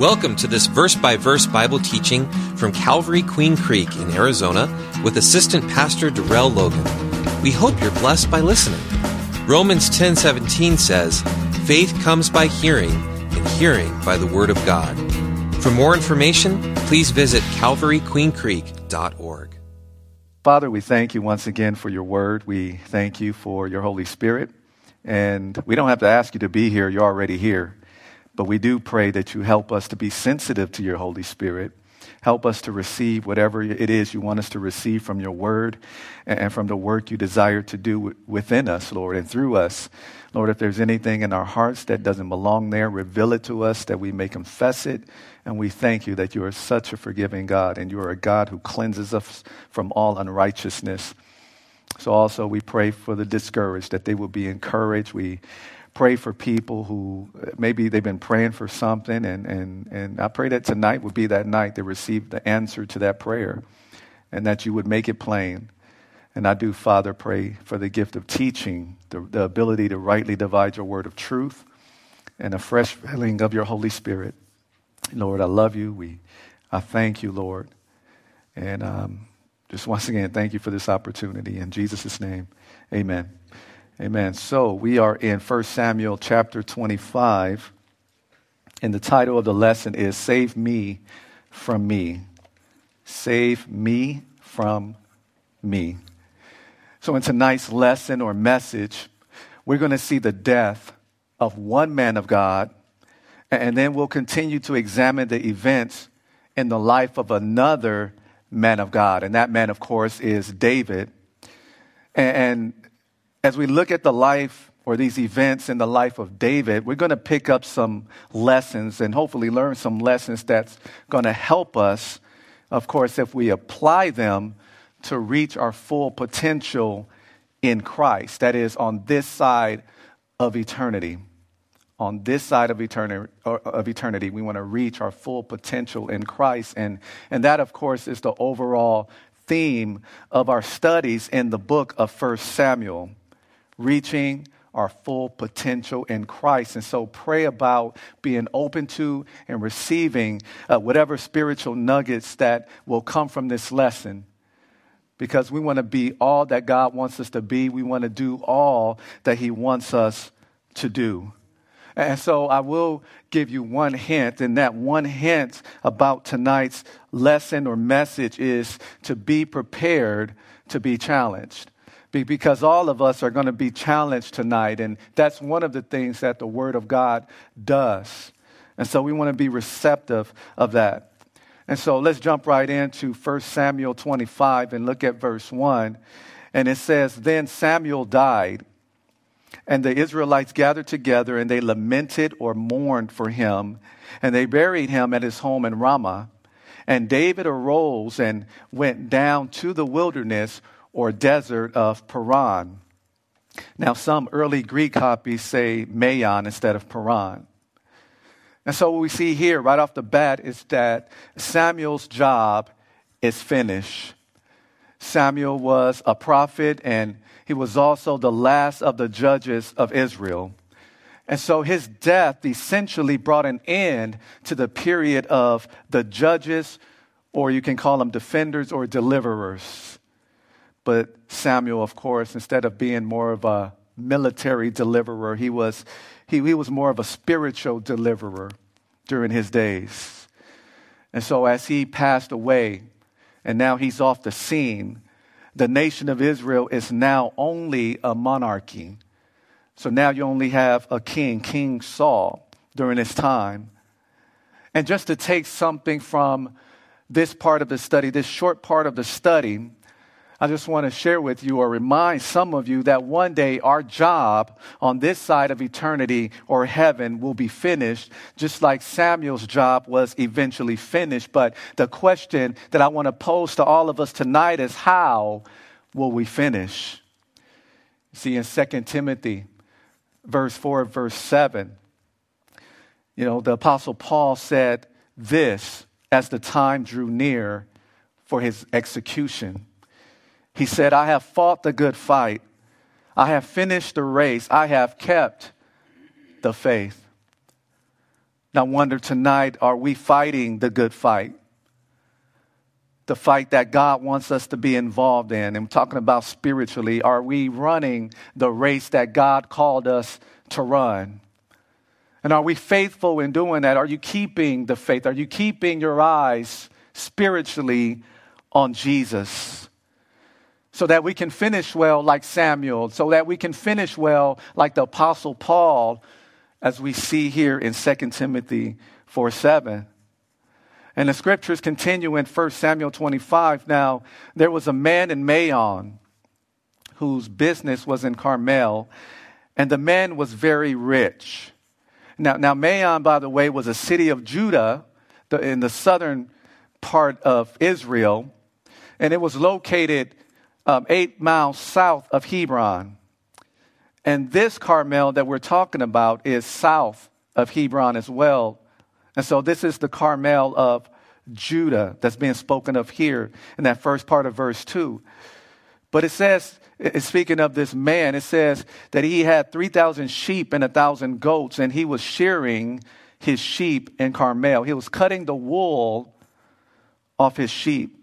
Welcome to this verse by verse Bible teaching from Calvary Queen Creek in Arizona with Assistant Pastor Darrell Logan. We hope you're blessed by listening. Romans 10:17 says, "Faith comes by hearing, and hearing by the word of God." For more information, please visit calvaryqueencreek.org. Father, we thank you once again for your word. We thank you for your Holy Spirit. And we don't have to ask you to be here, you're already here. But we do pray that you help us to be sensitive to your Holy Spirit. Help us to receive whatever it is you want us to receive from your word and from the work you desire to do within us, Lord, and through us. Lord, if there's anything in our hearts that doesn't belong there, reveal it to us that we may confess it. And we thank you that you are such a forgiving God and you are a God who cleanses us from all unrighteousness. So also we pray for the discouraged that they will be encouraged. We pray for people who maybe they've been praying for something, and, and, and I pray that tonight would be that night they receive the answer to that prayer and that you would make it plain. And I do, Father, pray for the gift of teaching, the, the ability to rightly divide your word of truth, and a fresh filling of your Holy Spirit. Lord, I love you. We, I thank you, Lord. And um, just once again, thank you for this opportunity. In Jesus' name, amen. Amen. So we are in 1 Samuel chapter 25, and the title of the lesson is Save Me from Me. Save Me from Me. So in tonight's lesson or message, we're going to see the death of one man of God, and then we'll continue to examine the events in the life of another man of God. And that man, of course, is David. And as we look at the life or these events in the life of David, we're going to pick up some lessons and hopefully learn some lessons that's going to help us, of course, if we apply them to reach our full potential in Christ. That is, on this side of eternity. On this side of eternity, of eternity, we want to reach our full potential in Christ. And, and that, of course, is the overall theme of our studies in the book of First Samuel reaching our full potential in Christ. And so pray about being open to and receiving uh, whatever spiritual nuggets that will come from this lesson. Because we want to be all that God wants us to be. We want to do all that He wants us to do. And so I will give you one hint, and that one hint about tonight's lesson or message is to be prepared to be challenged because all of us are going to be challenged tonight. And that's one of the things that the Word of God does. And so we want to be receptive of that. And so let's jump right into 1 Samuel 25 and look at verse 1. And it says, Then Samuel died, and the Israelites gathered together, and they lamented or mourned for him, and they buried him at his home in Ramah. And David arose and went down to the wilderness or desert of Paran. Now, some early Greek copies say Maon instead of Paran. And so, what we see here right off the bat is that Samuel's job is finished. Samuel was a prophet and he was also the last of the judges of Israel. And so his death essentially brought an end to the period of the judges, or you can call them defenders or deliverers. But Samuel, of course, instead of being more of a military deliverer, he was, he, he was more of a spiritual deliverer during his days. And so as he passed away, and now he's off the scene, the nation of Israel is now only a monarchy. So now you only have a king, King Saul, during his time. And just to take something from this part of the study, this short part of the study, I just want to share with you or remind some of you that one day our job on this side of eternity or heaven will be finished, just like Samuel's job was eventually finished. But the question that I want to pose to all of us tonight is how will we finish? See, in 2 Timothy, verse 4, verse 7, you know, the Apostle Paul said this as the time drew near for his execution. He said, I have fought the good fight. I have finished the race. I have kept the faith. I wonder tonight are we fighting the good fight? The fight that God wants us to be involved in. I'm talking about spiritually. Are we running the race that God called us to run? And are we faithful in doing that? Are you keeping the faith? Are you keeping your eyes spiritually on Jesus? So that we can finish well like Samuel, so that we can finish well like the Apostle Paul, as we see here in 2 Timothy 4 7. And the scriptures continue in 1 Samuel 25. Now, there was a man in Maon whose business was in Carmel, and the man was very rich. Now, now Maon, by the way, was a city of Judah in the southern part of Israel, and it was located um, eight miles south of Hebron. And this Carmel that we're talking about is south of Hebron as well. And so this is the Carmel of Judah that's being spoken of here in that first part of verse 2. But it says speaking of this man, it says that he had 3,000 sheep and 1,000 goats, and he was shearing his sheep in Carmel. He was cutting the wool off his sheep.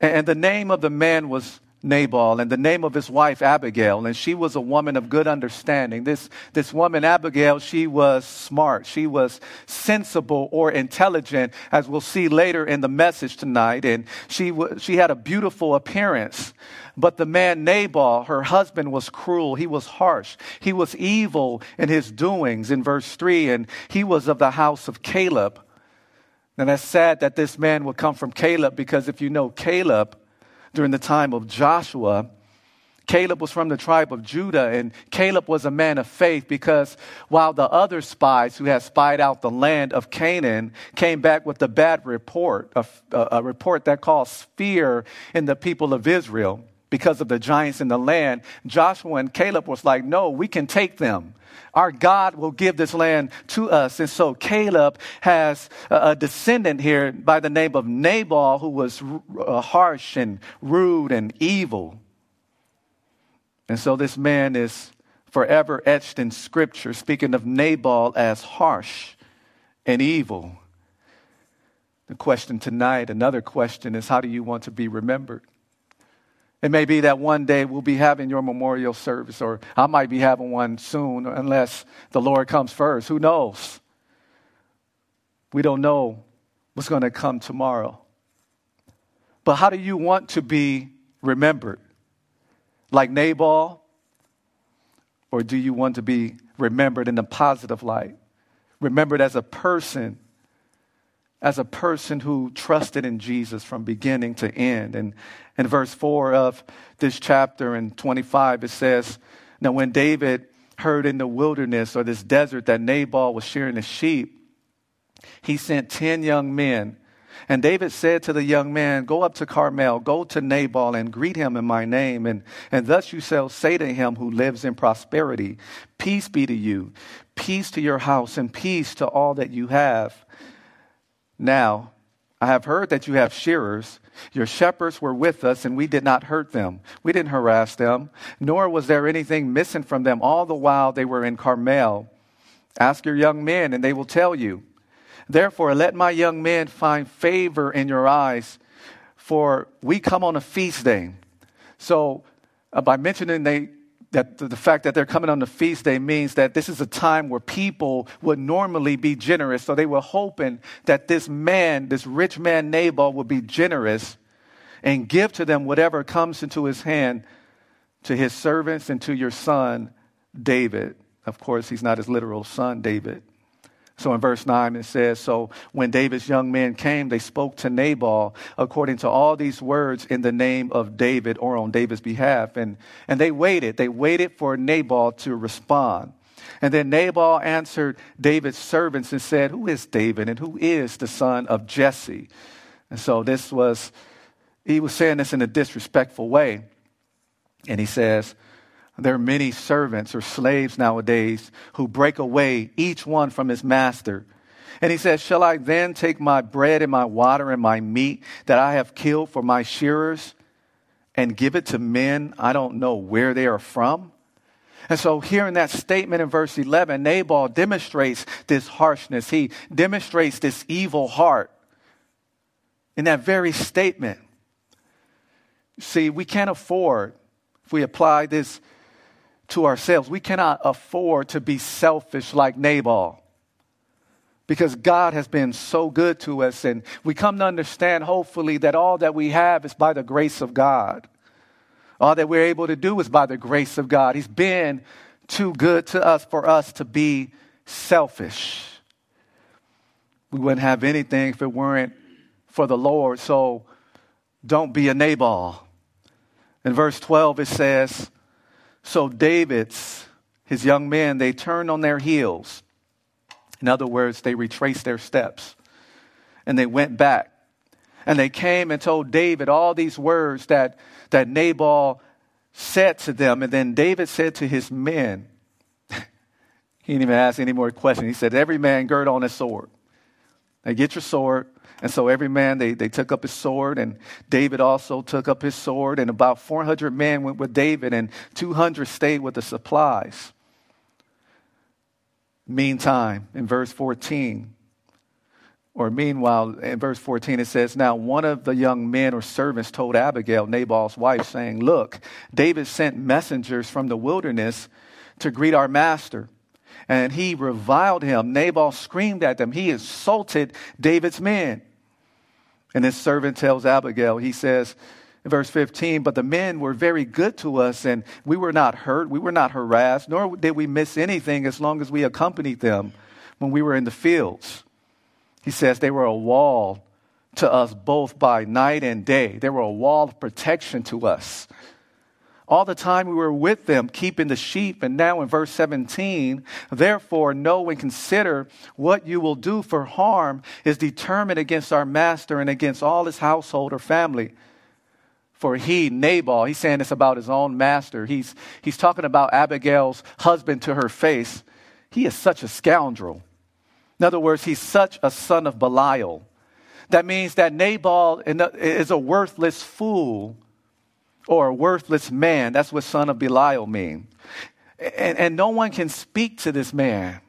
And the name of the man was Nabal, and the name of his wife Abigail, and she was a woman of good understanding. This, this woman, Abigail, she was smart. She was sensible or intelligent, as we'll see later in the message tonight, and she, w- she had a beautiful appearance. But the man Nabal, her husband, was cruel. He was harsh. He was evil in his doings, in verse 3, and he was of the house of Caleb. And that's sad that this man would come from Caleb because if you know Caleb, during the time of Joshua. Caleb was from the tribe of Judah, and Caleb was a man of faith because while the other spies who had spied out the land of Canaan came back with a bad report, a, a report that caused fear in the people of Israel because of the giants in the land, Joshua and Caleb was like, No, we can take them. Our God will give this land to us. And so Caleb has a descendant here by the name of Nabal who was uh, harsh and rude and evil. And so this man is forever etched in scripture, speaking of Nabal as harsh and evil. The question tonight, another question is how do you want to be remembered? It may be that one day we'll be having your memorial service, or I might be having one soon, unless the Lord comes first. Who knows? We don't know what's going to come tomorrow. But how do you want to be remembered? Like Nabal? Or do you want to be remembered in a positive light? Remembered as a person as a person who trusted in Jesus from beginning to end. And in verse 4 of this chapter in 25, it says, Now when David heard in the wilderness or this desert that Nabal was shearing his sheep, he sent 10 young men. And David said to the young man, Go up to Carmel, go to Nabal and greet him in my name. And, and thus you shall say to him who lives in prosperity, Peace be to you, peace to your house, and peace to all that you have. Now, I have heard that you have shearers. Your shepherds were with us, and we did not hurt them. We didn't harass them, nor was there anything missing from them all the while they were in Carmel. Ask your young men, and they will tell you. Therefore, let my young men find favor in your eyes, for we come on a feast day. So, uh, by mentioning they that the fact that they're coming on the feast day means that this is a time where people would normally be generous. So they were hoping that this man, this rich man Nabal, would be generous and give to them whatever comes into his hand to his servants and to your son, David. Of course, he's not his literal son, David. So in verse 9 it says, So when David's young men came, they spoke to Nabal according to all these words in the name of David or on David's behalf. And, and they waited. They waited for Nabal to respond. And then Nabal answered David's servants and said, Who is David and who is the son of Jesse? And so this was, he was saying this in a disrespectful way. And he says, there are many servants or slaves nowadays who break away, each one from his master. And he says, Shall I then take my bread and my water and my meat that I have killed for my shearers and give it to men I don't know where they are from? And so, here in that statement in verse 11, Nabal demonstrates this harshness. He demonstrates this evil heart in that very statement. See, we can't afford, if we apply this to ourselves, we cannot afford to be selfish like Nabal because God has been so good to us. And we come to understand, hopefully, that all that we have is by the grace of God. All that we're able to do is by the grace of God. He's been too good to us for us to be selfish. We wouldn't have anything if it weren't for the Lord. So don't be a Nabal. In verse 12, it says, So David's, his young men, they turned on their heels. In other words, they retraced their steps and they went back. And they came and told David all these words that that Nabal said to them. And then David said to his men, he didn't even ask any more questions. He said, Every man gird on his sword. Now get your sword. And so every man, they, they took up his sword, and David also took up his sword, and about 400 men went with David, and 200 stayed with the supplies. Meantime, in verse 14, or meanwhile, in verse 14, it says, Now one of the young men or servants told Abigail, Nabal's wife, saying, Look, David sent messengers from the wilderness to greet our master. And he reviled him. Nabal screamed at them. He insulted David's men. And his servant tells Abigail, he says, in verse 15, but the men were very good to us, and we were not hurt, we were not harassed, nor did we miss anything as long as we accompanied them when we were in the fields. He says they were a wall to us both by night and day. They were a wall of protection to us. All the time we were with them, keeping the sheep. And now in verse 17, therefore know and consider what you will do for harm is determined against our master and against all his household or family. For he, Nabal, he's saying this about his own master. He's, he's talking about Abigail's husband to her face. He is such a scoundrel. In other words, he's such a son of Belial. That means that Nabal is a worthless fool or a worthless man. That's what son of Belial means. And, and no one can speak to this man.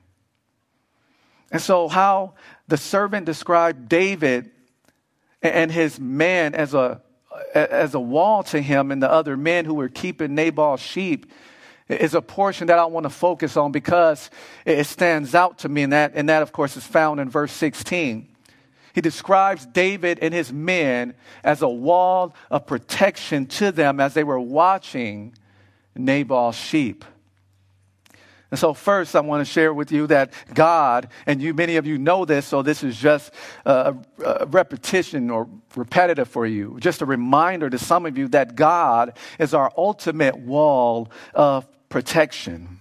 And so, how the servant described David and his man as a, as a wall to him and the other men who were keeping Nabal's sheep is a portion that I want to focus on because it stands out to me, and that, and that, of course, is found in verse 16. He describes David and his men as a wall of protection to them as they were watching Nabal's sheep. And so, first, I want to share with you that God, and you, many of you know this, so this is just a, a, repetition or repetitive for you, just a reminder to some of you that God is our ultimate wall of protection.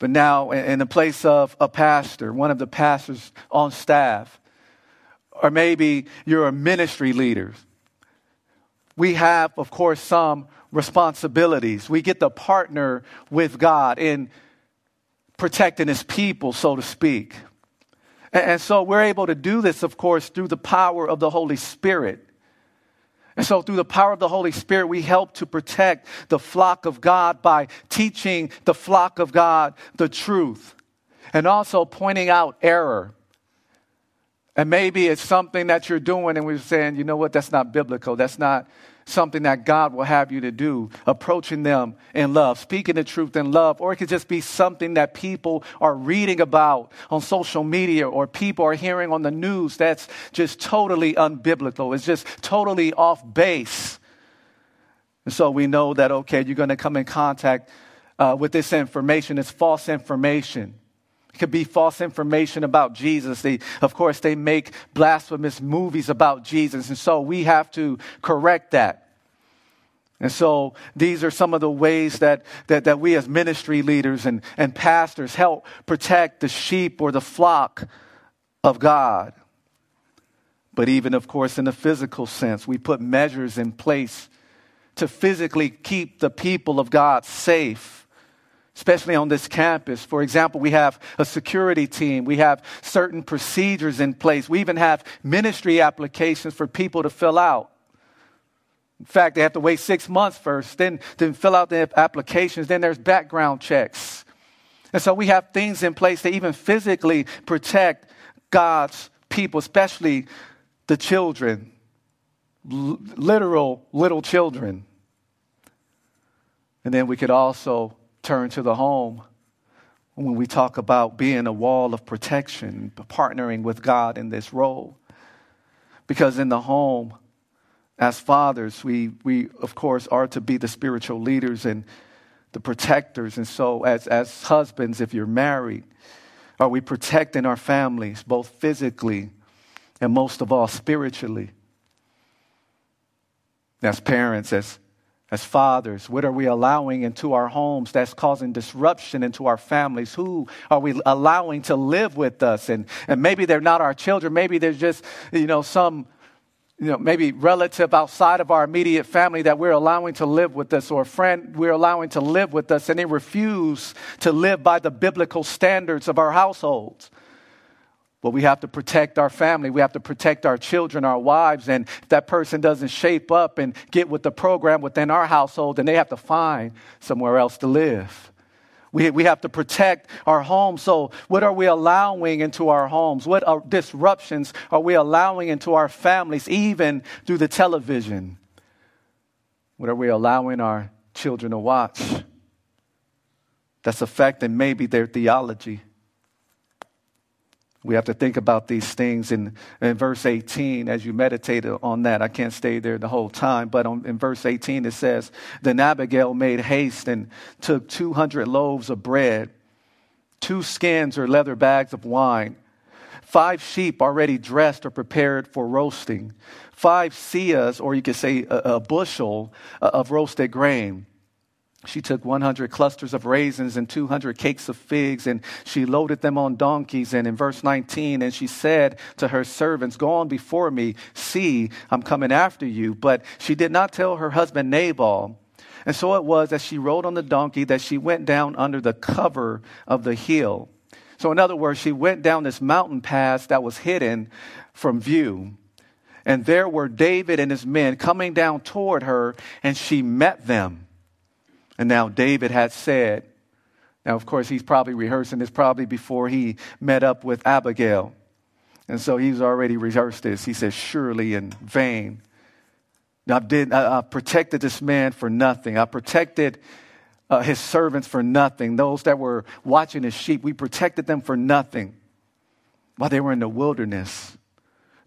But now, in the place of a pastor, one of the pastors on staff, or maybe you're a ministry leader, we have, of course, some responsibilities. We get to partner with God in protecting His people, so to speak. And so we're able to do this, of course, through the power of the Holy Spirit. And so, through the power of the Holy Spirit, we help to protect the flock of God by teaching the flock of God the truth and also pointing out error. And maybe it's something that you're doing, and we're saying, you know what, that's not biblical. That's not something that God will have you to do, approaching them in love, speaking the truth in love, or it could just be something that people are reading about on social media or people are hearing on the news that's just totally unbiblical. It's just totally off base. And so we know that, okay, you're going to come in contact uh, with this information. It's false information. It could be false information about Jesus. They, of course, they make blasphemous movies about Jesus. And so we have to correct that. And so these are some of the ways that, that, that we as ministry leaders and, and pastors help protect the sheep or the flock of God. But even, of course, in the physical sense, we put measures in place to physically keep the people of God safe especially on this campus. For example, we have a security team, we have certain procedures in place, we even have ministry applications for people to fill out. In fact, they have to wait six months first, then, then fill out the applications, then there's background checks. And so we have things in place to even physically protect God's people, especially the children, literal little children. And then we could also turn to the home when we talk about being a wall of protection, partnering with God in this role. Because in the home, as fathers, we, we of course are to be the spiritual leaders and the protectors. And so, as, as husbands, if you're married, are we protecting our families, both physically and most of all spiritually? As parents, as as fathers? What are we allowing into our homes that's causing disruption into our families? Who are we allowing to live with us? And, and maybe they're not our children. Maybe there's just, you know, some, you know, maybe relative outside of our immediate family that we're allowing to live with us or a friend we're allowing to live with us and they refuse to live by the biblical standards of our households. But we have to protect our family. We have to protect our children, our wives. And if that person doesn't shape up and get with the program within our household, then they have to find somewhere else to live. We, we have to protect our homes. So, what are we allowing into our homes? What are disruptions are we allowing into our families, even through the television? What are we allowing our children to watch? That's affecting maybe their theology we have to think about these things in, in verse 18 as you meditate on that. I can't stay there the whole time, but on, in verse 18 it says, Then Abigail made haste and took 200 loaves of bread, two skins or leather bags of wine, five sheep already dressed or prepared for roasting, five seahs, or you could say a, a bushel uh, of roasted grain she took 100 clusters of raisins and 200 cakes of figs, and she loaded them on donkeys. And in verse 19, and she said to her servants, Go on before me, see, I'm coming after you. But she did not tell her husband Nabal. And so it was as she rode on the donkey that she went down under the cover of the hill. So, in other words, she went down this mountain pass that was hidden from view. And there were David and his men coming down toward her, and she met them. And now David had said, now, of course, he's probably rehearsing this probably before he met up with Abigail. And so he's already rehearsed this. He says, Surely in vain. I, I, I protected this man for nothing. I protected uh, his servants for nothing. Those that were watching his sheep, we protected them for nothing while they were in the wilderness.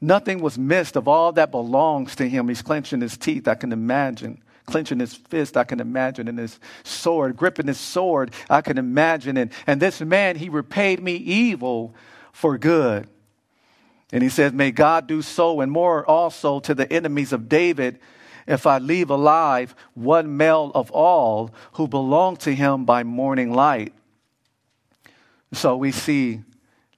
Nothing was missed of all that belongs to him. He's clenching his teeth, I can imagine clenching his fist, I can imagine, and his sword, gripping his sword, I can imagine. And, and this man, he repaid me evil for good. And he says, May God do so and more also to the enemies of David if I leave alive one male of all who belong to him by morning light. So we see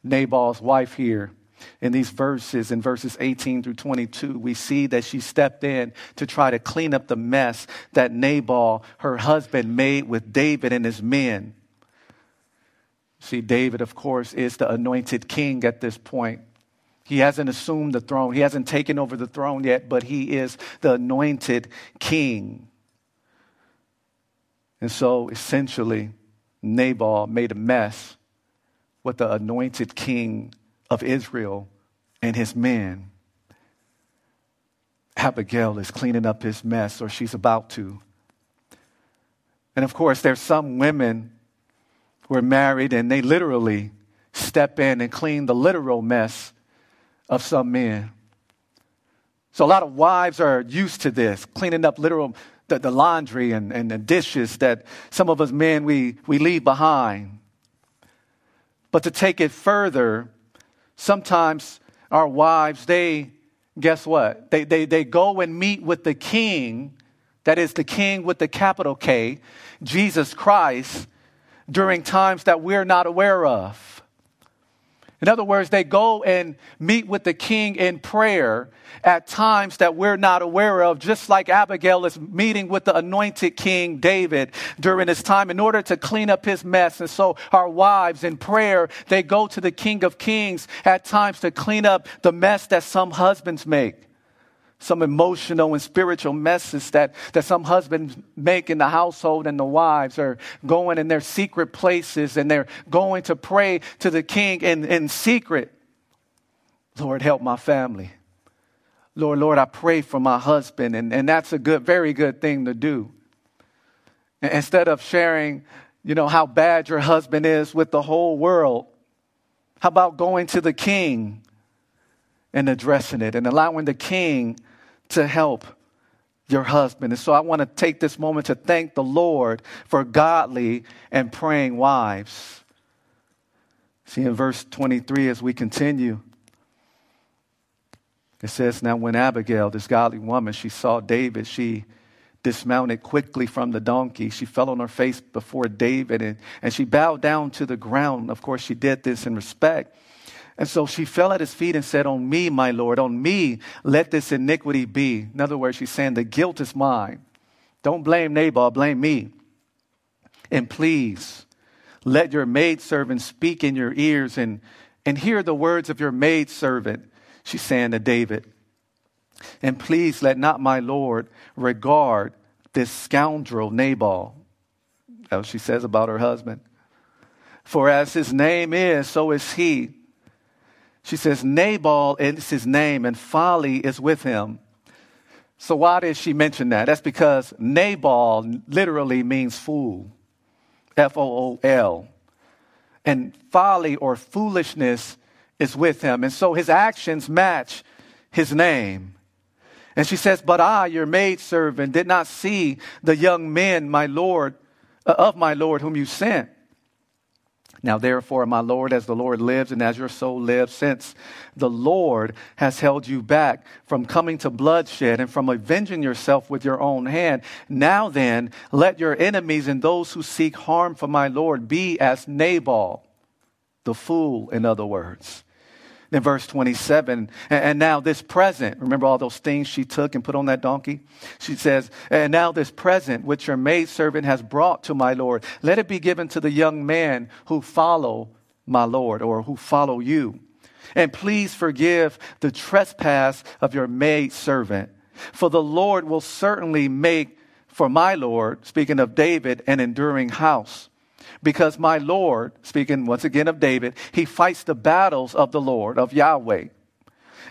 Nabal's wife here in these verses, in verses 18 through 22, we see that she stepped in to try to clean up the mess that Nabal, her husband, made with David and his men. See, David, of course, is the anointed king at this point. He hasn't assumed the throne, he hasn't taken over the throne yet, but he is the anointed king. And so, essentially, Nabal made a mess with the anointed king of Israel and his men. Abigail is cleaning up his mess, or she's about to. And of course, there's some women who are married and they literally step in and clean the literal mess of some men. So a lot of wives are used to this, cleaning up literal the, the laundry and, and the dishes that some of us men we, we leave behind. But to take it further, sometimes our wives, they, guess what? They, they, they go and meet with the king, that is the king with the capital K, Jesus Christ, during times that we're not aware of. In other words, they go and meet with the king in prayer at times that we're not aware of, just like Abigail is meeting with the anointed king David during his time in order to clean up his mess. And so our wives in prayer, they go to the king of kings at times to clean up the mess that some husbands make. Some emotional and spiritual messes that, that some husbands make in the household and the wives are going in their secret places and they're going to pray to the king in, in secret. Lord, help my family. Lord, Lord, I pray for my husband. And, and that's a good, very good thing to do. Instead of sharing, you know, how bad your husband is with the whole world, how about going to the king and addressing it and allowing the king to help your husband. And so I want to take this moment to thank the Lord for godly and praying wives. See, in verse 23, as we continue, it says, Now when Abigail, this godly woman, she saw David, she dismounted quickly from the donkey. She fell on her face before David and, and she bowed down to the ground. Of course, she did this in respect. And so she fell at his feet and said, On me, my Lord, on me, let this iniquity be. In other words, she's saying, The guilt is mine. Don't blame Nabal, blame me. And please, let your maidservant speak in your ears and, and hear the words of your maidservant. She's saying to David. And please let not my Lord regard this scoundrel Nabal. What she says about her husband. For as his name is, so is he. She says, Nabal is his name and folly is with him. So, why did she mention that? That's because Nabal literally means fool. F O O L. And folly or foolishness is with him. And so his actions match his name. And she says, But I, your maidservant, did not see the young men, my Lord, uh, of my Lord, whom you sent. Now, therefore, my Lord, as the Lord lives and as your soul lives, since the Lord has held you back from coming to bloodshed and from avenging yourself with your own hand, now then, let your enemies and those who seek harm for my Lord be as Nabal, the fool, in other words in verse 27. And now this present, remember all those things she took and put on that donkey? She says, And now this present which your maidservant has brought to my Lord, let it be given to the young man who follow my Lord or who follow you. And please forgive the trespass of your maidservant. For the Lord will certainly make for my Lord, speaking of David, an enduring house because my Lord, speaking once again of David, he fights the battles of the Lord, of Yahweh.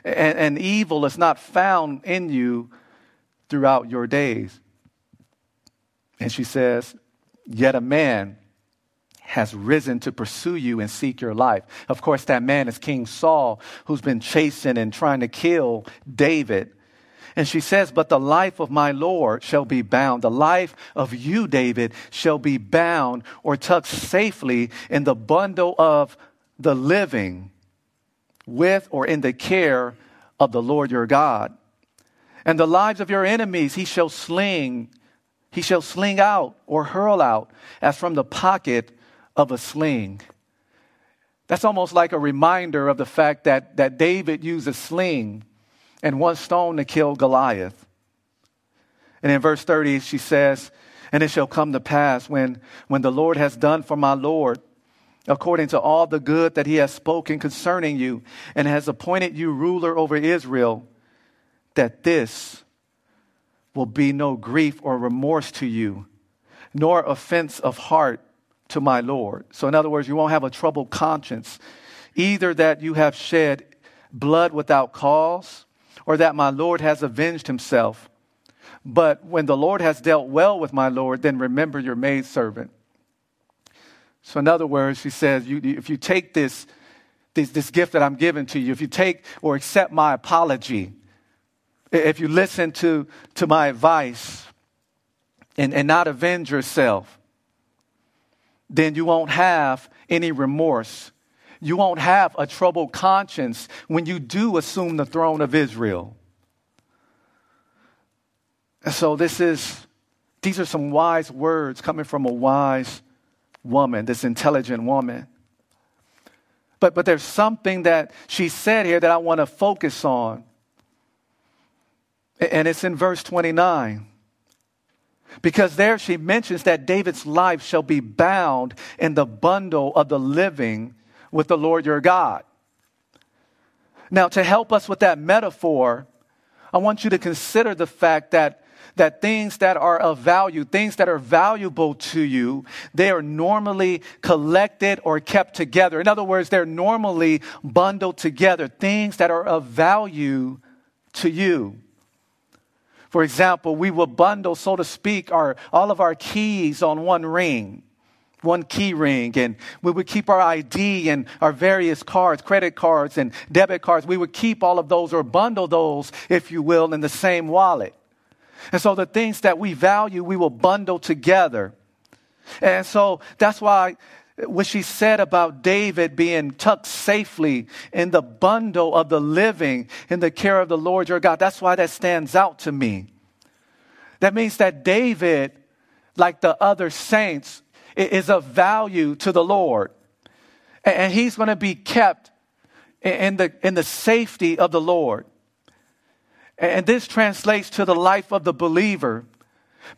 And, and evil is not found in you throughout your days. And she says, Yet a man has risen to pursue you and seek your life. Of course, that man is King Saul, who's been chasing and trying to kill David. And she says, But the life of my Lord shall be bound. The life of you, David, shall be bound or tucked safely in the bundle of the living with or in the care of the Lord your God. And the lives of your enemies he shall sling, he shall sling out or hurl out as from the pocket of a sling. That's almost like a reminder of the fact that, that David used a sling and one stone to kill Goliath. And in verse 30, she says, And it shall come to pass when, when the Lord has done for my Lord, according to all the good that he has spoken concerning you, and has appointed you ruler over Israel, that this will be no grief or remorse to you, nor offense of heart to my Lord. So, in other words, you won't have a troubled conscience, either that you have shed blood without cause or that my Lord has avenged himself. But when the Lord has dealt well with my Lord, then remember your maidservant. So, in other words, she says, you, if you take this, this, this gift that I'm giving to you, if you take or accept my apology, if you listen to, to my advice and, and not avenge yourself, then you won't have any remorse you won't have a troubled conscience when you do assume the throne of Israel. And so this is these are some wise words coming from a wise woman, this intelligent woman. But but there's something that she said here that I want to focus on. And it's in verse 29. Because there she mentions that David's life shall be bound in the bundle of the living with the Lord your God. Now, to help us with that metaphor, I want you to consider the fact that that things that are of value, things that are valuable to you, they are normally collected or kept together. In other words, they're normally bundled together, things that are of value to you. For example, we will bundle, so to speak, our, all of our keys on one ring one key ring and we would keep our ID and our various cards, credit cards and debit cards. We would keep all of those or bundle those, if you will, in the same wallet. And so the things that we value, we will bundle together. And so that's why what she said about David being tucked safely in the bundle of the living in the care of the Lord your God, that's why that stands out to me. That means that David, like the other saints, is of value to the Lord. And he's going to be kept in the, in the safety of the Lord. And this translates to the life of the believer.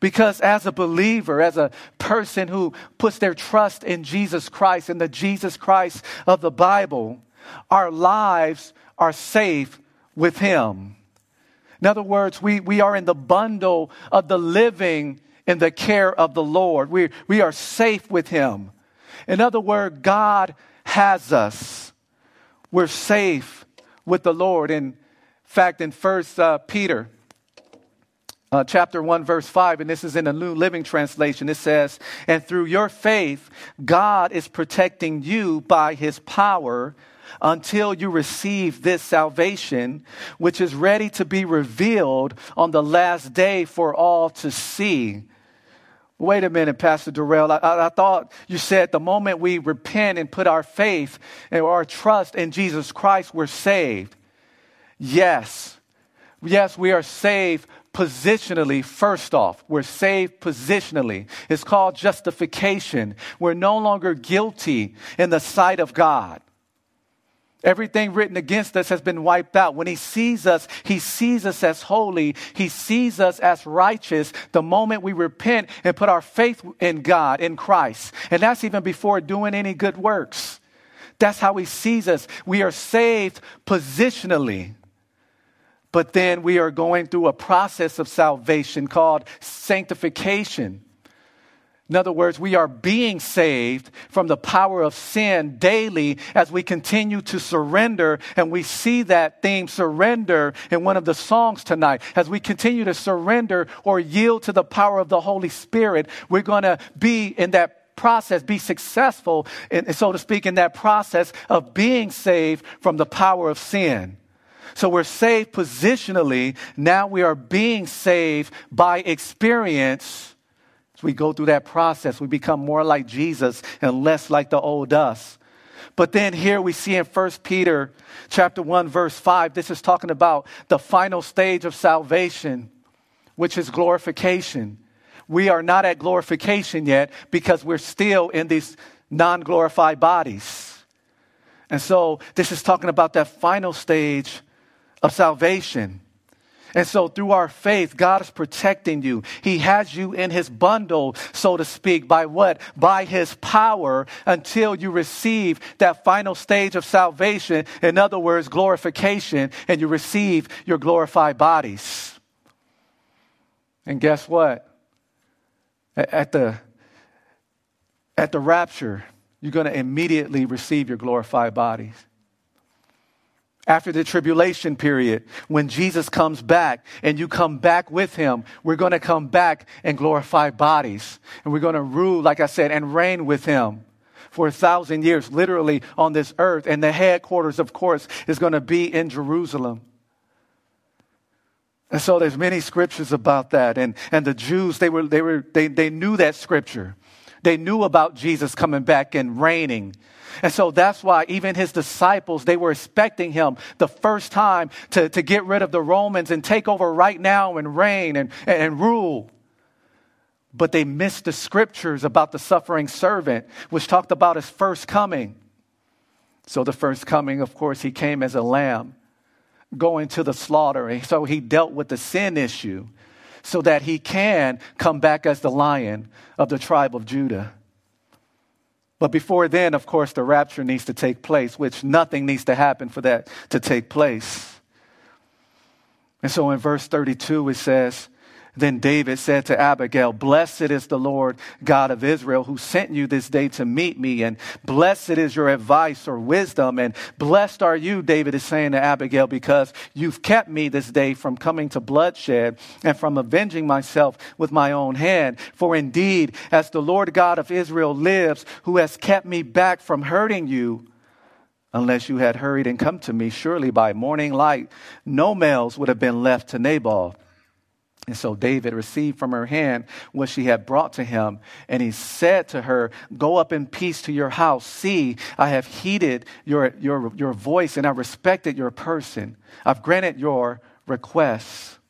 Because as a believer, as a person who puts their trust in Jesus Christ, in the Jesus Christ of the Bible, our lives are safe with Him. In other words, we, we are in the bundle of the living in the care of the Lord. We, we are safe with Him. In other words, God has us. We're safe with the Lord. In fact, in First uh, Peter, uh, chapter 1, verse 5, and this is in the New Living Translation, it says, And through your faith, God is protecting you by his power until you receive this salvation, which is ready to be revealed on the last day for all to see. Wait a minute, Pastor Darrell. I, I, I, thought you said the moment we repent and put our faith and our trust in Jesus Christ, we're saved. Yes. Yes, we are saved positionally, first off. We're saved positionally. It's called justification. We're no longer guilty in the sight of God. Everything written against us has been wiped out. When he sees us, he sees us as holy. He sees us as righteous the moment we repent and put our faith in God, in Christ. And that's even before doing any good works. That's how he sees us. We are saved positionally. But then we are going through a process of salvation called sanctification. In other words, we are being saved from the power of sin daily as we continue to surrender. And we see that theme, surrender, in one of the songs tonight. As we continue to surrender or yield to the power of the Holy Spirit, we're going to be in that process, be successful, in, so to speak, in that process of being saved from the power of sin. So we're saved positionally. Now we are being saved by experience. As we go through that process, we become more like Jesus and less like the old us. But then here we see in 1 Peter chapter 1 verse 5 this is talking about the final stage of salvation which is glorification. We are not at glorification yet because we're still in these non-glorified bodies. And so this is talking about that final stage of salvation. And so, through our faith, God is protecting you. He has you in His bundle, so to speak, by what? By His power until you receive that final stage of salvation. In other words, glorification, and you receive your glorified bodies. And guess what? At the, at the rapture, you're going to immediately receive your glorified bodies after the tribulation period, when Jesus comes back and you come back with him, we're going to come back and glorify bodies. And we're going to rule, like I said, and reign with him for a thousand years, literally on this earth. And the headquarters, of course, is going to be in Jerusalem. And so there's many scriptures about that. And, and the Jews, they, were, they, were, they, they knew that scripture. They knew about Jesus coming back and reigning and so that's why even his disciples, they were expecting him the first time to, to get rid of the Romans and take over right now and reign and, and rule. But they missed the scriptures about the suffering servant, which talked about his first coming. So, the first coming, of course, he came as a lamb going to the slaughter. So, he dealt with the sin issue so that he can come back as the lion of the tribe of Judah. But before then, of course, the rapture needs to take place, which nothing needs to happen for that to take place. And so in verse 32, it says, then David said to Abigail, Blessed is the Lord God of Israel who sent you this day to meet me, and blessed is your advice or wisdom, and blessed are you, David is saying to Abigail, because you've kept me this day from coming to bloodshed and from avenging myself with my own hand. For indeed, as the Lord God of Israel lives, who has kept me back from hurting you, unless you had hurried and come to me, surely by morning light, no males would have been left to Nabal. And so David received from her hand what she had brought to him. And he said to her, Go up in peace to your house. See, I have heeded your, your, your voice and I respected your person. I've granted your requests.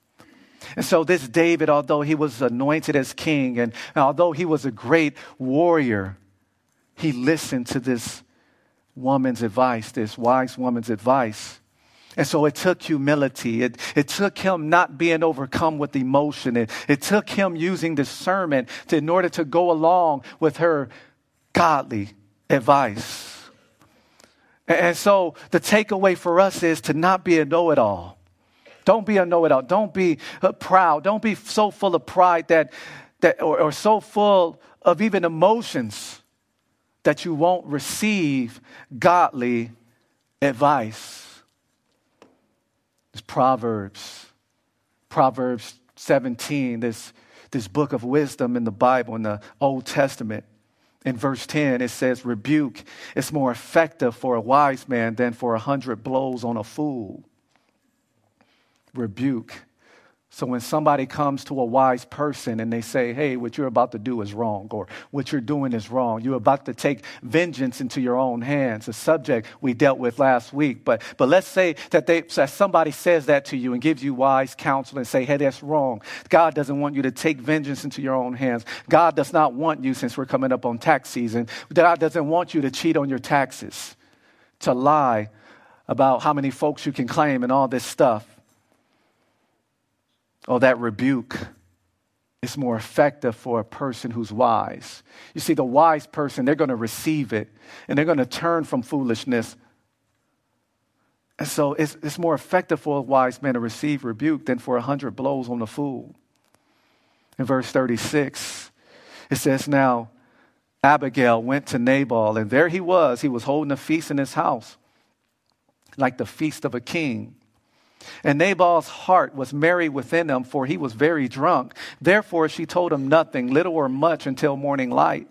And so, this David, although he was anointed as king and although he was a great warrior, he listened to this woman's advice, this wise woman's advice. And so it took humility. It, it took him not being overcome with emotion. It, it took him using discernment to, in order to go along with her godly advice. And, and so the takeaway for us is to not be a know it all. Don't be a know it all. Don't be uh, proud. Don't be so full of pride that, that or, or so full of even emotions that you won't receive godly advice. Proverbs, Proverbs 17, this, this book of wisdom in the Bible, in the Old Testament. In verse 10, it says, Rebuke is more effective for a wise man than for a hundred blows on a fool. Rebuke so when somebody comes to a wise person and they say, hey, what you're about to do is wrong, or what you're doing is wrong, you're about to take vengeance into your own hands, a subject we dealt with last week. But, but let's say that, they, that somebody says that to you and gives you wise counsel and say, hey, that's wrong. God doesn't want you to take vengeance into your own hands. God does not want you, since we're coming up on tax season, God doesn't want you to cheat on your taxes, to lie about how many folks you can claim and all this stuff. Oh, that rebuke is more effective for a person who's wise. You see, the wise person, they're going to receive it and they're going to turn from foolishness. And so it's, it's more effective for a wise man to receive rebuke than for a hundred blows on a fool. In verse 36, it says, Now Abigail went to Nabal, and there he was. He was holding a feast in his house, like the feast of a king. And Nabal's heart was merry within him, for he was very drunk. Therefore, she told him nothing, little or much, until morning light.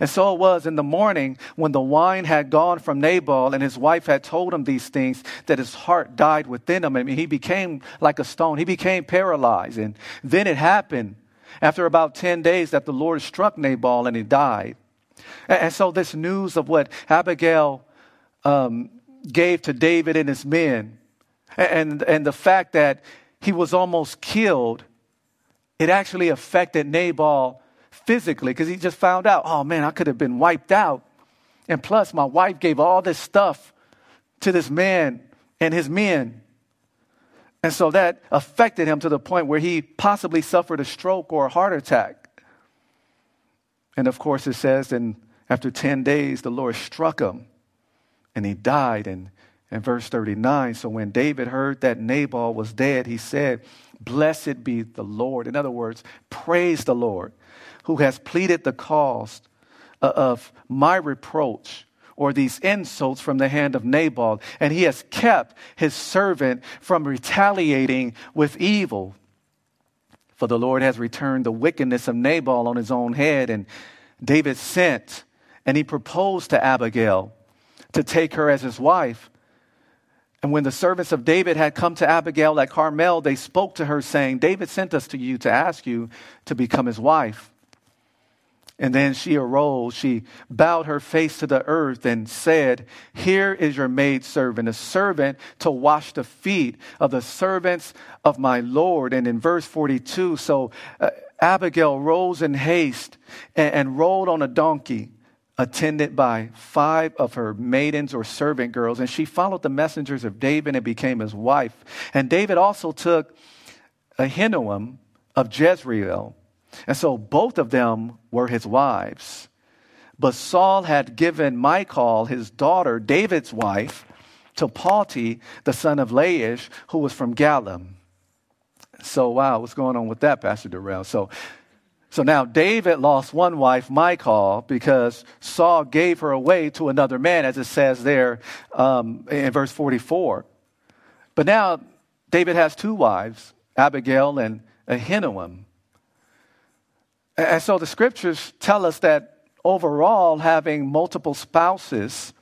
And so it was in the morning when the wine had gone from Nabal and his wife had told him these things that his heart died within him. and he became like a stone. He became paralyzed. And then it happened after about 10 days that the Lord struck Nabal and he died. And so this news of what Abigail um, gave to David and his men and, and the fact that he was almost killed, it actually affected Nabal physically because he just found out, oh man, I could have been wiped out. And plus, my wife gave all this stuff to this man and his men. And so that affected him to the point where he possibly suffered a stroke or a heart attack. And of course, it says, and after 10 days, the Lord struck him and he died. And and verse 39 So when David heard that Nabal was dead, he said, Blessed be the Lord. In other words, praise the Lord, who has pleaded the cause of my reproach or these insults from the hand of Nabal, and he has kept his servant from retaliating with evil. For the Lord has returned the wickedness of Nabal on his own head. And David sent and he proposed to Abigail to take her as his wife. And when the servants of David had come to Abigail at Carmel, they spoke to her, saying, David sent us to you to ask you to become his wife. And then she arose, she bowed her face to the earth and said, Here is your maid servant, a servant to wash the feet of the servants of my Lord. And in verse 42, so uh, Abigail rose in haste and, and rode on a donkey attended by five of her maidens or servant girls, and she followed the messengers of David and became his wife. And David also took Ahinoam of Jezreel, and so both of them were his wives. But Saul had given Michal, his daughter, David's wife, to Palti, the son of Laish, who was from Gallim. So, wow, what's going on with that, Pastor Darrell? So, so now David lost one wife, Michal, because Saul gave her away to another man, as it says there um, in verse 44. But now David has two wives, Abigail and Ahinoam. And so the scriptures tell us that overall, having multiple spouses,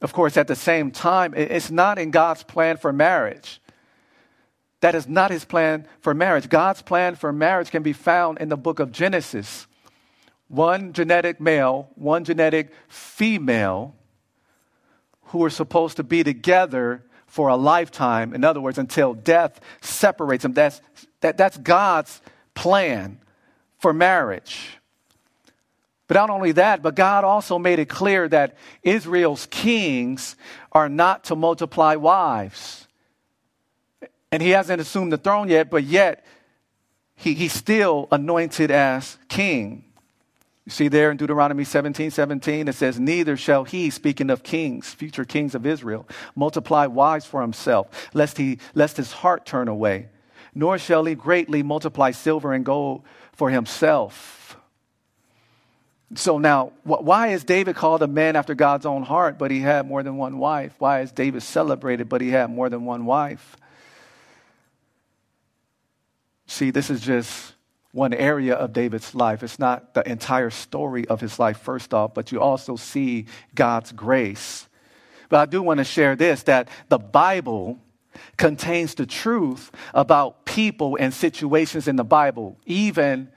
of course, at the same time, it's not in God's plan for marriage. That is not his plan for marriage. God's plan for marriage can be found in the book of Genesis. One genetic male, one genetic female who are supposed to be together for a lifetime. In other words, until death separates them. That's, that, that's God's plan for marriage. But not only that, but God also made it clear that Israel's kings are not to multiply wives. And he hasn't assumed the throne yet, but yet he, he's still anointed as king. You see there in Deuteronomy 17 17, it says, Neither shall he, speaking of kings, future kings of Israel, multiply wives for himself, lest, he, lest his heart turn away, nor shall he greatly multiply silver and gold for himself. So now, why is David called a man after God's own heart, but he had more than one wife? Why is David celebrated, but he had more than one wife? See, this is just one area of David's life. It's not the entire story of his life, first off, but you also see God's grace. But I do want to share this that the Bible contains the truth about people and situations in the Bible, even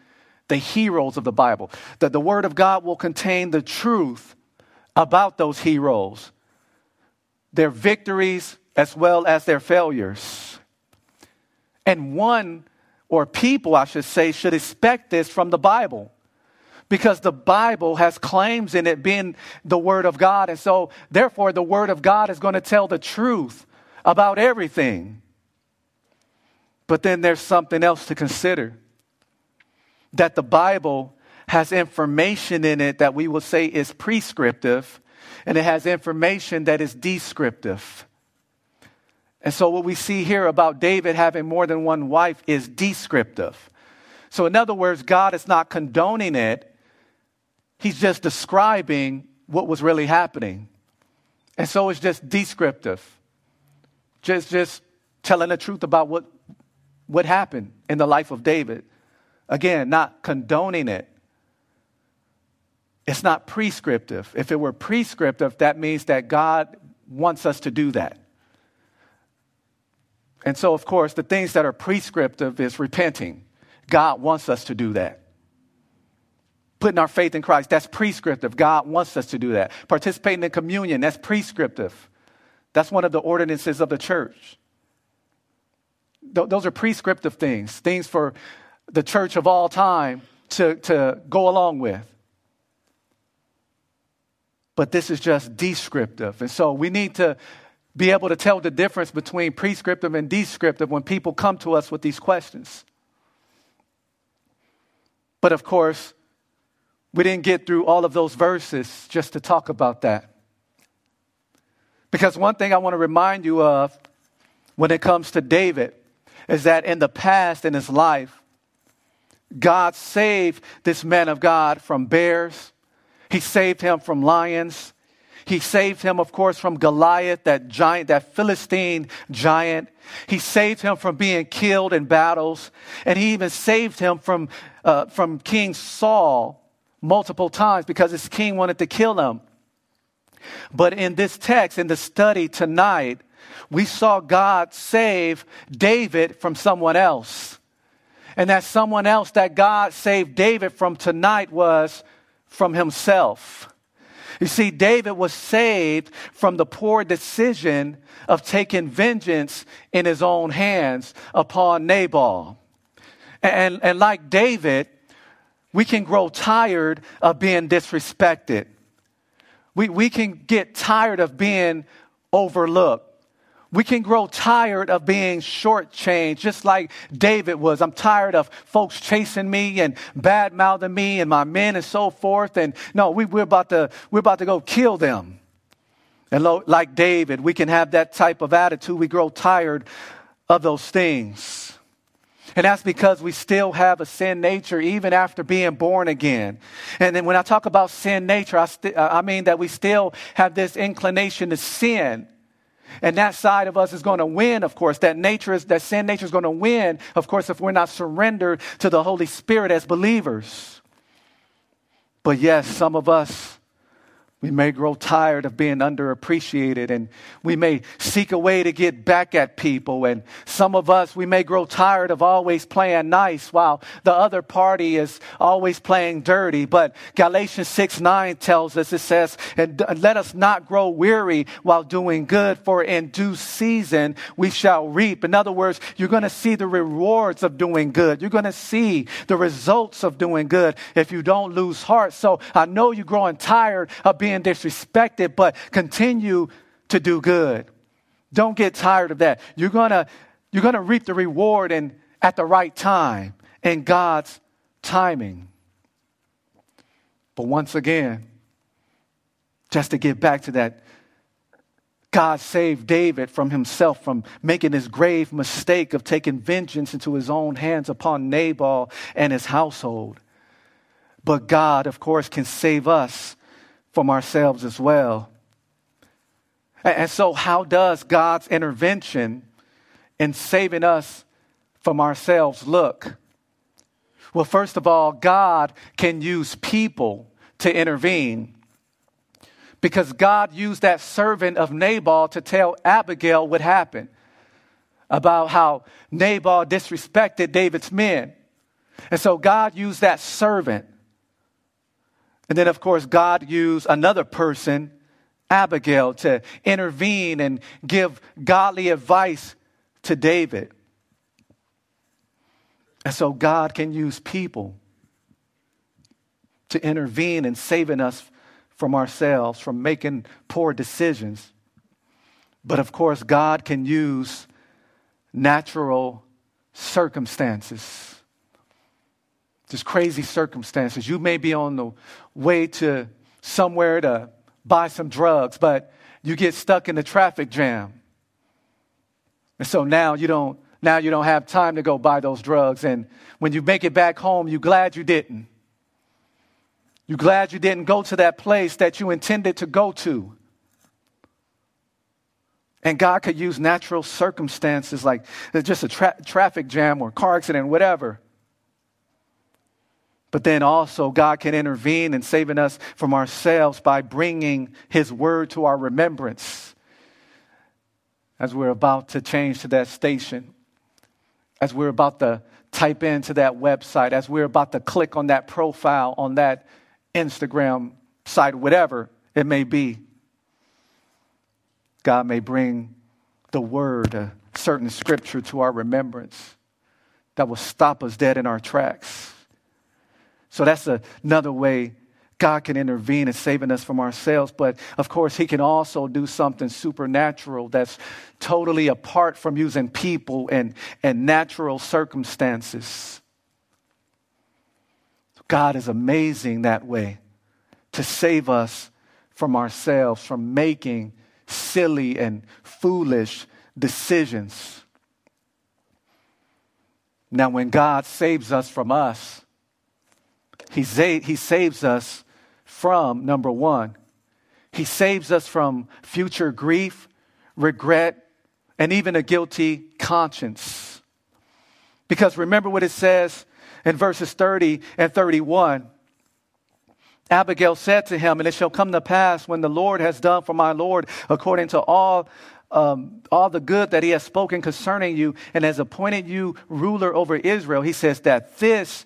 the heroes of the Bible. That the Word of God will contain the truth about those heroes, their victories as well as their failures. And one or people, I should say, should expect this from the Bible because the Bible has claims in it being the Word of God. And so, therefore, the Word of God is going to tell the truth about everything. But then there's something else to consider that the Bible has information in it that we will say is prescriptive, and it has information that is descriptive. And so, what we see here about David having more than one wife is descriptive. So, in other words, God is not condoning it, He's just describing what was really happening. And so, it's just descriptive, just, just telling the truth about what, what happened in the life of David. Again, not condoning it. It's not prescriptive. If it were prescriptive, that means that God wants us to do that. And so, of course, the things that are prescriptive is repenting. God wants us to do that. Putting our faith in Christ, that's prescriptive. God wants us to do that. Participating in communion, that's prescriptive. That's one of the ordinances of the church. Th- those are prescriptive things, things for the church of all time to, to go along with. But this is just descriptive. And so we need to be able to tell the difference between prescriptive and descriptive when people come to us with these questions. But of course, we didn't get through all of those verses just to talk about that. Because one thing I want to remind you of when it comes to David is that in the past in his life, God saved this man of God from bears, he saved him from lions, he saved him, of course, from Goliath, that giant, that Philistine giant. He saved him from being killed in battles. And he even saved him from, uh, from King Saul multiple times because his king wanted to kill him. But in this text, in the study tonight, we saw God save David from someone else. And that someone else that God saved David from tonight was from himself. You see, David was saved from the poor decision of taking vengeance in his own hands upon Nabal. And, and like David, we can grow tired of being disrespected. We, we can get tired of being overlooked. We can grow tired of being shortchanged, just like David was. I'm tired of folks chasing me and bad mouthing me and my men and so forth. And no, we, we're, about to, we're about to go kill them. And lo, like David, we can have that type of attitude. We grow tired of those things. And that's because we still have a sin nature even after being born again. And then when I talk about sin nature, I, st- I mean that we still have this inclination to sin. And that side of us is going to win, of course. That nature is, that sin nature is going to win, of course, if we're not surrendered to the Holy Spirit as believers. But yes, some of us we may grow tired of being underappreciated and we may seek a way to get back at people. And some of us, we may grow tired of always playing nice while the other party is always playing dirty. But Galatians 6 9 tells us, it says, and let us not grow weary while doing good, for in due season we shall reap. In other words, you're going to see the rewards of doing good. You're going to see the results of doing good if you don't lose heart. So I know you're growing tired of being being disrespected, but continue to do good. Don't get tired of that. You're gonna, you're gonna reap the reward and at the right time in God's timing. But once again, just to get back to that, God saved David from himself from making his grave mistake of taking vengeance into his own hands upon Nabal and his household. But God, of course, can save us from ourselves as well. And so, how does God's intervention in saving us from ourselves look? Well, first of all, God can use people to intervene because God used that servant of Nabal to tell Abigail what happened about how Nabal disrespected David's men. And so God used that servant and then, of course, God used another person, Abigail, to intervene and give godly advice to David. And so, God can use people to intervene in saving us from ourselves, from making poor decisions. But of course, God can use natural circumstances just crazy circumstances. You may be on the way to somewhere to buy some drugs, but you get stuck in the traffic jam. And so now you don't now you don't have time to go buy those drugs and when you make it back home, you're glad you didn't. You're glad you didn't go to that place that you intended to go to. And God could use natural circumstances like just a tra- traffic jam or car accident, whatever, but then also, God can intervene in saving us from ourselves by bringing His word to our remembrance. As we're about to change to that station, as we're about to type into that website, as we're about to click on that profile on that Instagram site, whatever it may be, God may bring the word, a certain scripture to our remembrance that will stop us dead in our tracks so that's another way God can intervene in saving us from ourselves. But of course, He can also do something supernatural that's totally apart from using people and, and natural circumstances. God is amazing that way to save us from ourselves, from making silly and foolish decisions. Now, when God saves us from us, he, he saves us from, number one, He saves us from future grief, regret, and even a guilty conscience. Because remember what it says in verses 30 and 31. Abigail said to him, And it shall come to pass when the Lord has done for my Lord according to all, um, all the good that he has spoken concerning you and has appointed you ruler over Israel. He says that this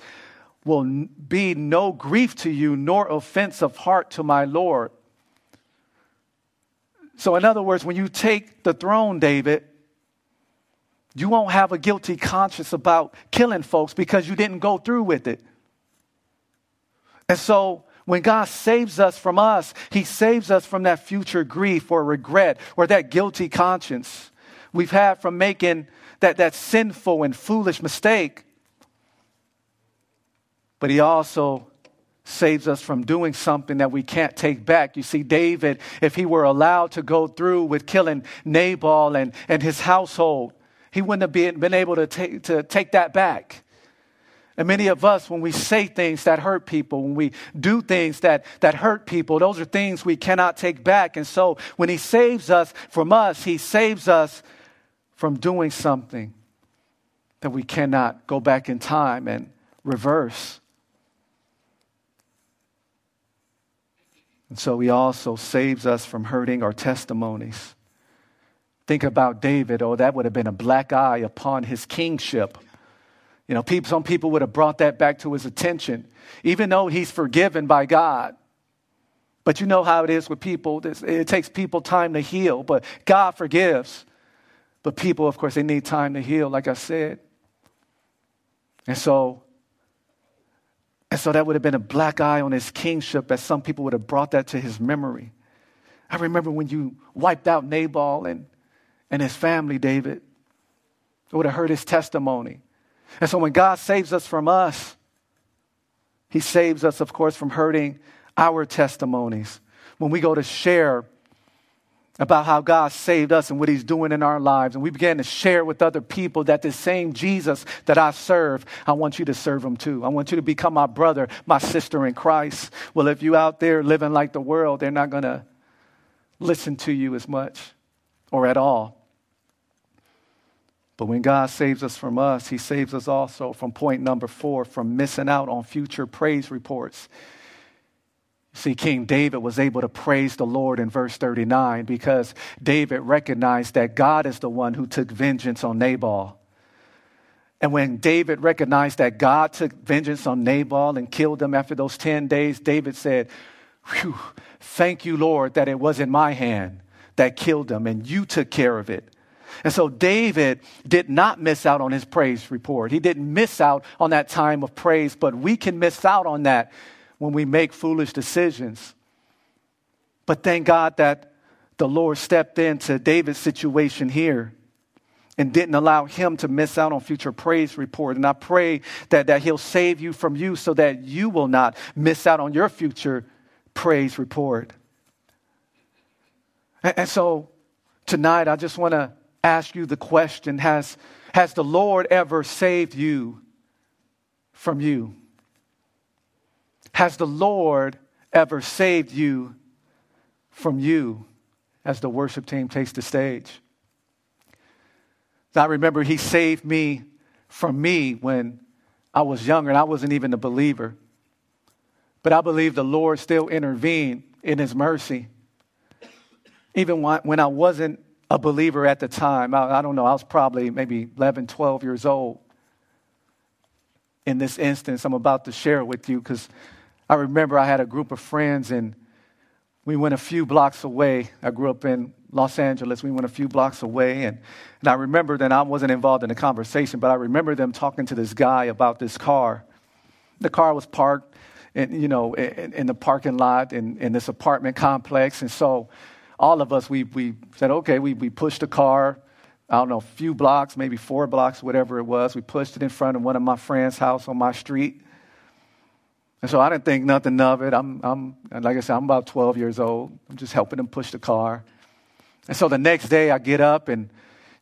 will be no grief to you, nor offense of heart to my Lord. So, in other words, when you take the throne, David, you won't have a guilty conscience about killing folks because you didn't go through with it. And so, when God saves us from us, He saves us from that future grief or regret or that guilty conscience we've had from making that, that sinful and foolish mistake but he also saves us from doing something that we can't take back. You see, David, if he were allowed to go through with killing Nabal and, and his household, he wouldn't have been, been able to take, to take that back. And many of us, when we say things that hurt people, when we do things that, that hurt people, those are things we cannot take back. And so when He saves us from us, He saves us from doing something that we cannot go back in time and reverse. And so He also saves us from hurting our testimonies. Think about David. Oh, that would have been a black eye upon his kingship. You know, people, some people would have brought that back to his attention, even though he's forgiven by God. But you know how it is with people. It takes people time to heal, but God forgives. But people, of course, they need time to heal, like I said. And so, and so that would have been a black eye on his kingship, as some people would have brought that to his memory. I remember when you wiped out Nabal and, and his family, David. It would have hurt his testimony. And so when God saves us from us, He saves us, of course, from hurting our testimonies. When we go to share about how God saved us and what He's doing in our lives, and we began to share with other people that the same Jesus that I serve, I want you to serve Him too. I want you to become my brother, my sister in Christ. Well, if you out there living like the world, they're not going to listen to you as much or at all. But when God saves us from us, He saves us also from point number four, from missing out on future praise reports. See, King David was able to praise the Lord in verse 39 because David recognized that God is the one who took vengeance on Nabal. And when David recognized that God took vengeance on Nabal and killed him after those 10 days, David said, Thank you, Lord, that it was in my hand that killed him and you took care of it. And so David did not miss out on his praise report. He didn't miss out on that time of praise, but we can miss out on that when we make foolish decisions. But thank God that the Lord stepped into David's situation here and didn't allow him to miss out on future praise report. And I pray that, that he'll save you from you so that you will not miss out on your future praise report. And, and so tonight, I just want to ask you the question Has, has the Lord ever saved you from you? Has the Lord ever saved you from you as the worship team takes the stage? I remember he saved me from me when I was younger and I wasn't even a believer. But I believe the Lord still intervened in his mercy. Even when I wasn't a believer at the time. I, I, don't know, I was probably maybe 11, 12 years old in this instance I'm about to share with you because I remember I had a group of friends and we went a few blocks away. I grew up in Los Angeles. We went a few blocks away. And, and I remember that I wasn't involved in the conversation, but I remember them talking to this guy about this car. The car was parked in, you know, in, in the parking lot in, in this apartment complex. And so all of us, we, we said, okay, we, we pushed the car, I don't know, a few blocks, maybe four blocks, whatever it was. We pushed it in front of one of my friend's house on my street. And so I didn't think nothing of it. I'm, I'm, like I said, I'm about 12 years old. I'm just helping them push the car. And so the next day I get up and,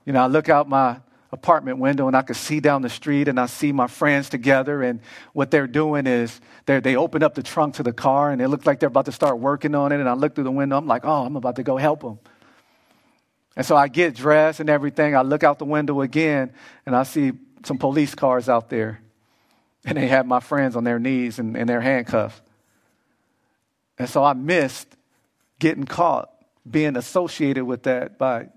you know, I look out my apartment window and I could see down the street and I see my friends together. And what they're doing is they open up the trunk to the car and it looked like they're about to start working on it. And I look through the window, I'm like, oh, I'm about to go help them. And so I get dressed and everything. I look out the window again and I see some police cars out there. And they had my friends on their knees and, and they're handcuffed. And so I missed getting caught, being associated with that by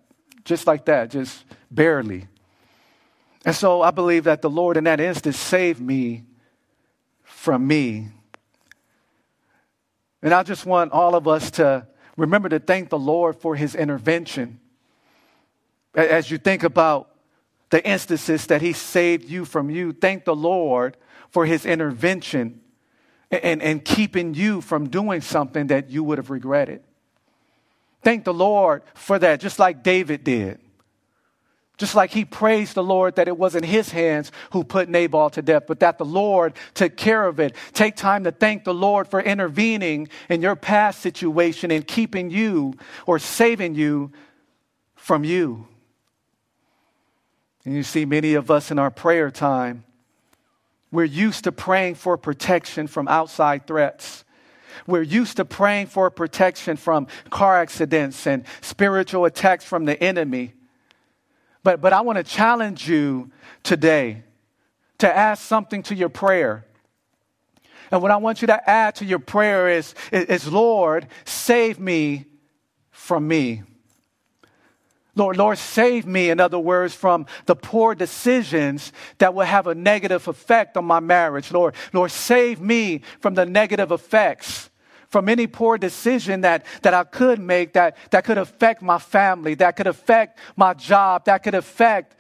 just like that, just barely. And so I believe that the Lord in that instance saved me from me. And I just want all of us to remember to thank the Lord for his intervention. As you think about the instances that he saved you from you, thank the Lord for his intervention and, and keeping you from doing something that you would have regretted. Thank the Lord for that, just like David did. Just like he praised the Lord that it wasn't his hands who put Nabal to death, but that the Lord took care of it. Take time to thank the Lord for intervening in your past situation and keeping you or saving you from you. And you see, many of us in our prayer time, we're used to praying for protection from outside threats. We're used to praying for protection from car accidents and spiritual attacks from the enemy. But, but I want to challenge you today to add something to your prayer. And what I want you to add to your prayer is, is Lord, save me from me. Lord, Lord, save me, in other words, from the poor decisions that will have a negative effect on my marriage. Lord, Lord, save me from the negative effects, from any poor decision that, that I could make that, that could affect my family, that could affect my job, that could affect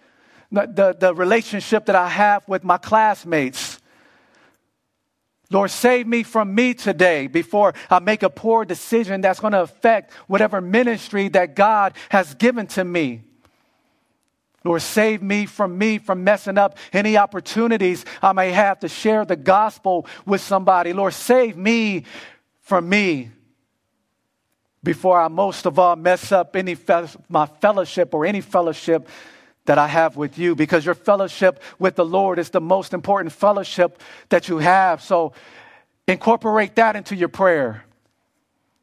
the, the, the relationship that I have with my classmates. Lord, save me from me today before I make a poor decision that's going to affect whatever ministry that God has given to me. Lord, save me from me from messing up any opportunities I may have to share the gospel with somebody. Lord, save me from me before I most of all mess up any fe- my fellowship or any fellowship that I have with you because your fellowship with the Lord is the most important fellowship that you have. So incorporate that into your prayer.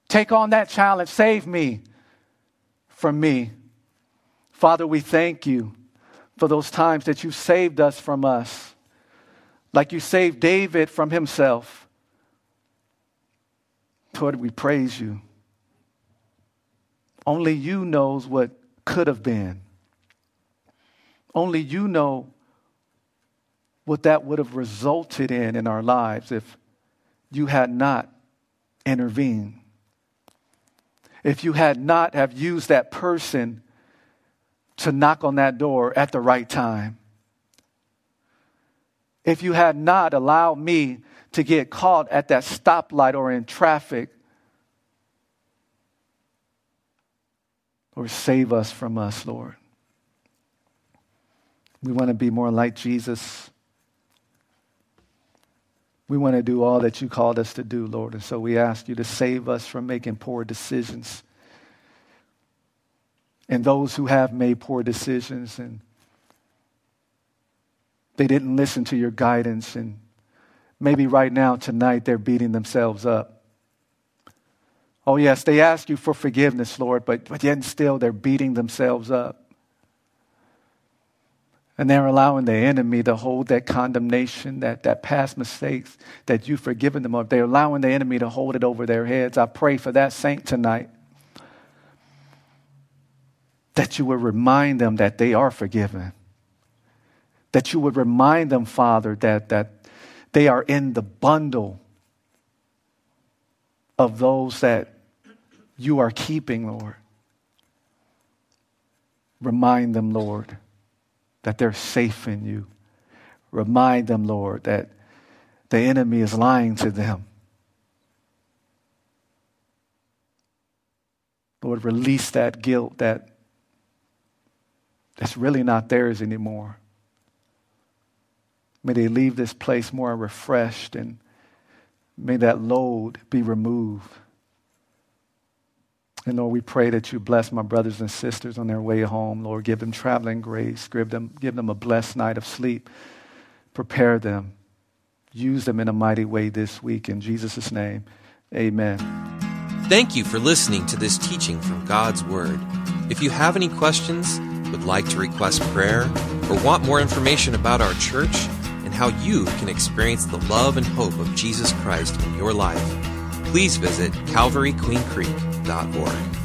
Take on that challenge. Save me from me. Father, we thank you for those times that you saved us from us, like you saved David from himself. Lord, we praise you. Only you knows what could have been. Only you know what that would have resulted in in our lives if you had not intervened. If you had not have used that person to knock on that door at the right time. If you had not allowed me to get caught at that stoplight or in traffic, or save us from us, Lord. We want to be more like Jesus. We want to do all that you called us to do, Lord. And so we ask you to save us from making poor decisions. And those who have made poor decisions and they didn't listen to your guidance, and maybe right now, tonight, they're beating themselves up. Oh, yes, they ask you for forgiveness, Lord, but, but yet still they're beating themselves up. And they're allowing the enemy to hold that condemnation, that, that past mistakes that you've forgiven them of. They're allowing the enemy to hold it over their heads. I pray for that saint tonight. That you would remind them that they are forgiven. That you would remind them, Father, that, that they are in the bundle of those that you are keeping, Lord. Remind them, Lord that they're safe in you. Remind them, Lord, that the enemy is lying to them. Lord, release that guilt that that's really not theirs anymore. May they leave this place more refreshed and may that load be removed. And Lord, we pray that you bless my brothers and sisters on their way home. Lord, give them traveling grace. Give them, give them a blessed night of sleep. Prepare them. Use them in a mighty way this week. In Jesus' name, amen. Thank you for listening to this teaching from God's Word. If you have any questions, would like to request prayer, or want more information about our church and how you can experience the love and hope of Jesus Christ in your life, please visit Calvary Queen Creek org.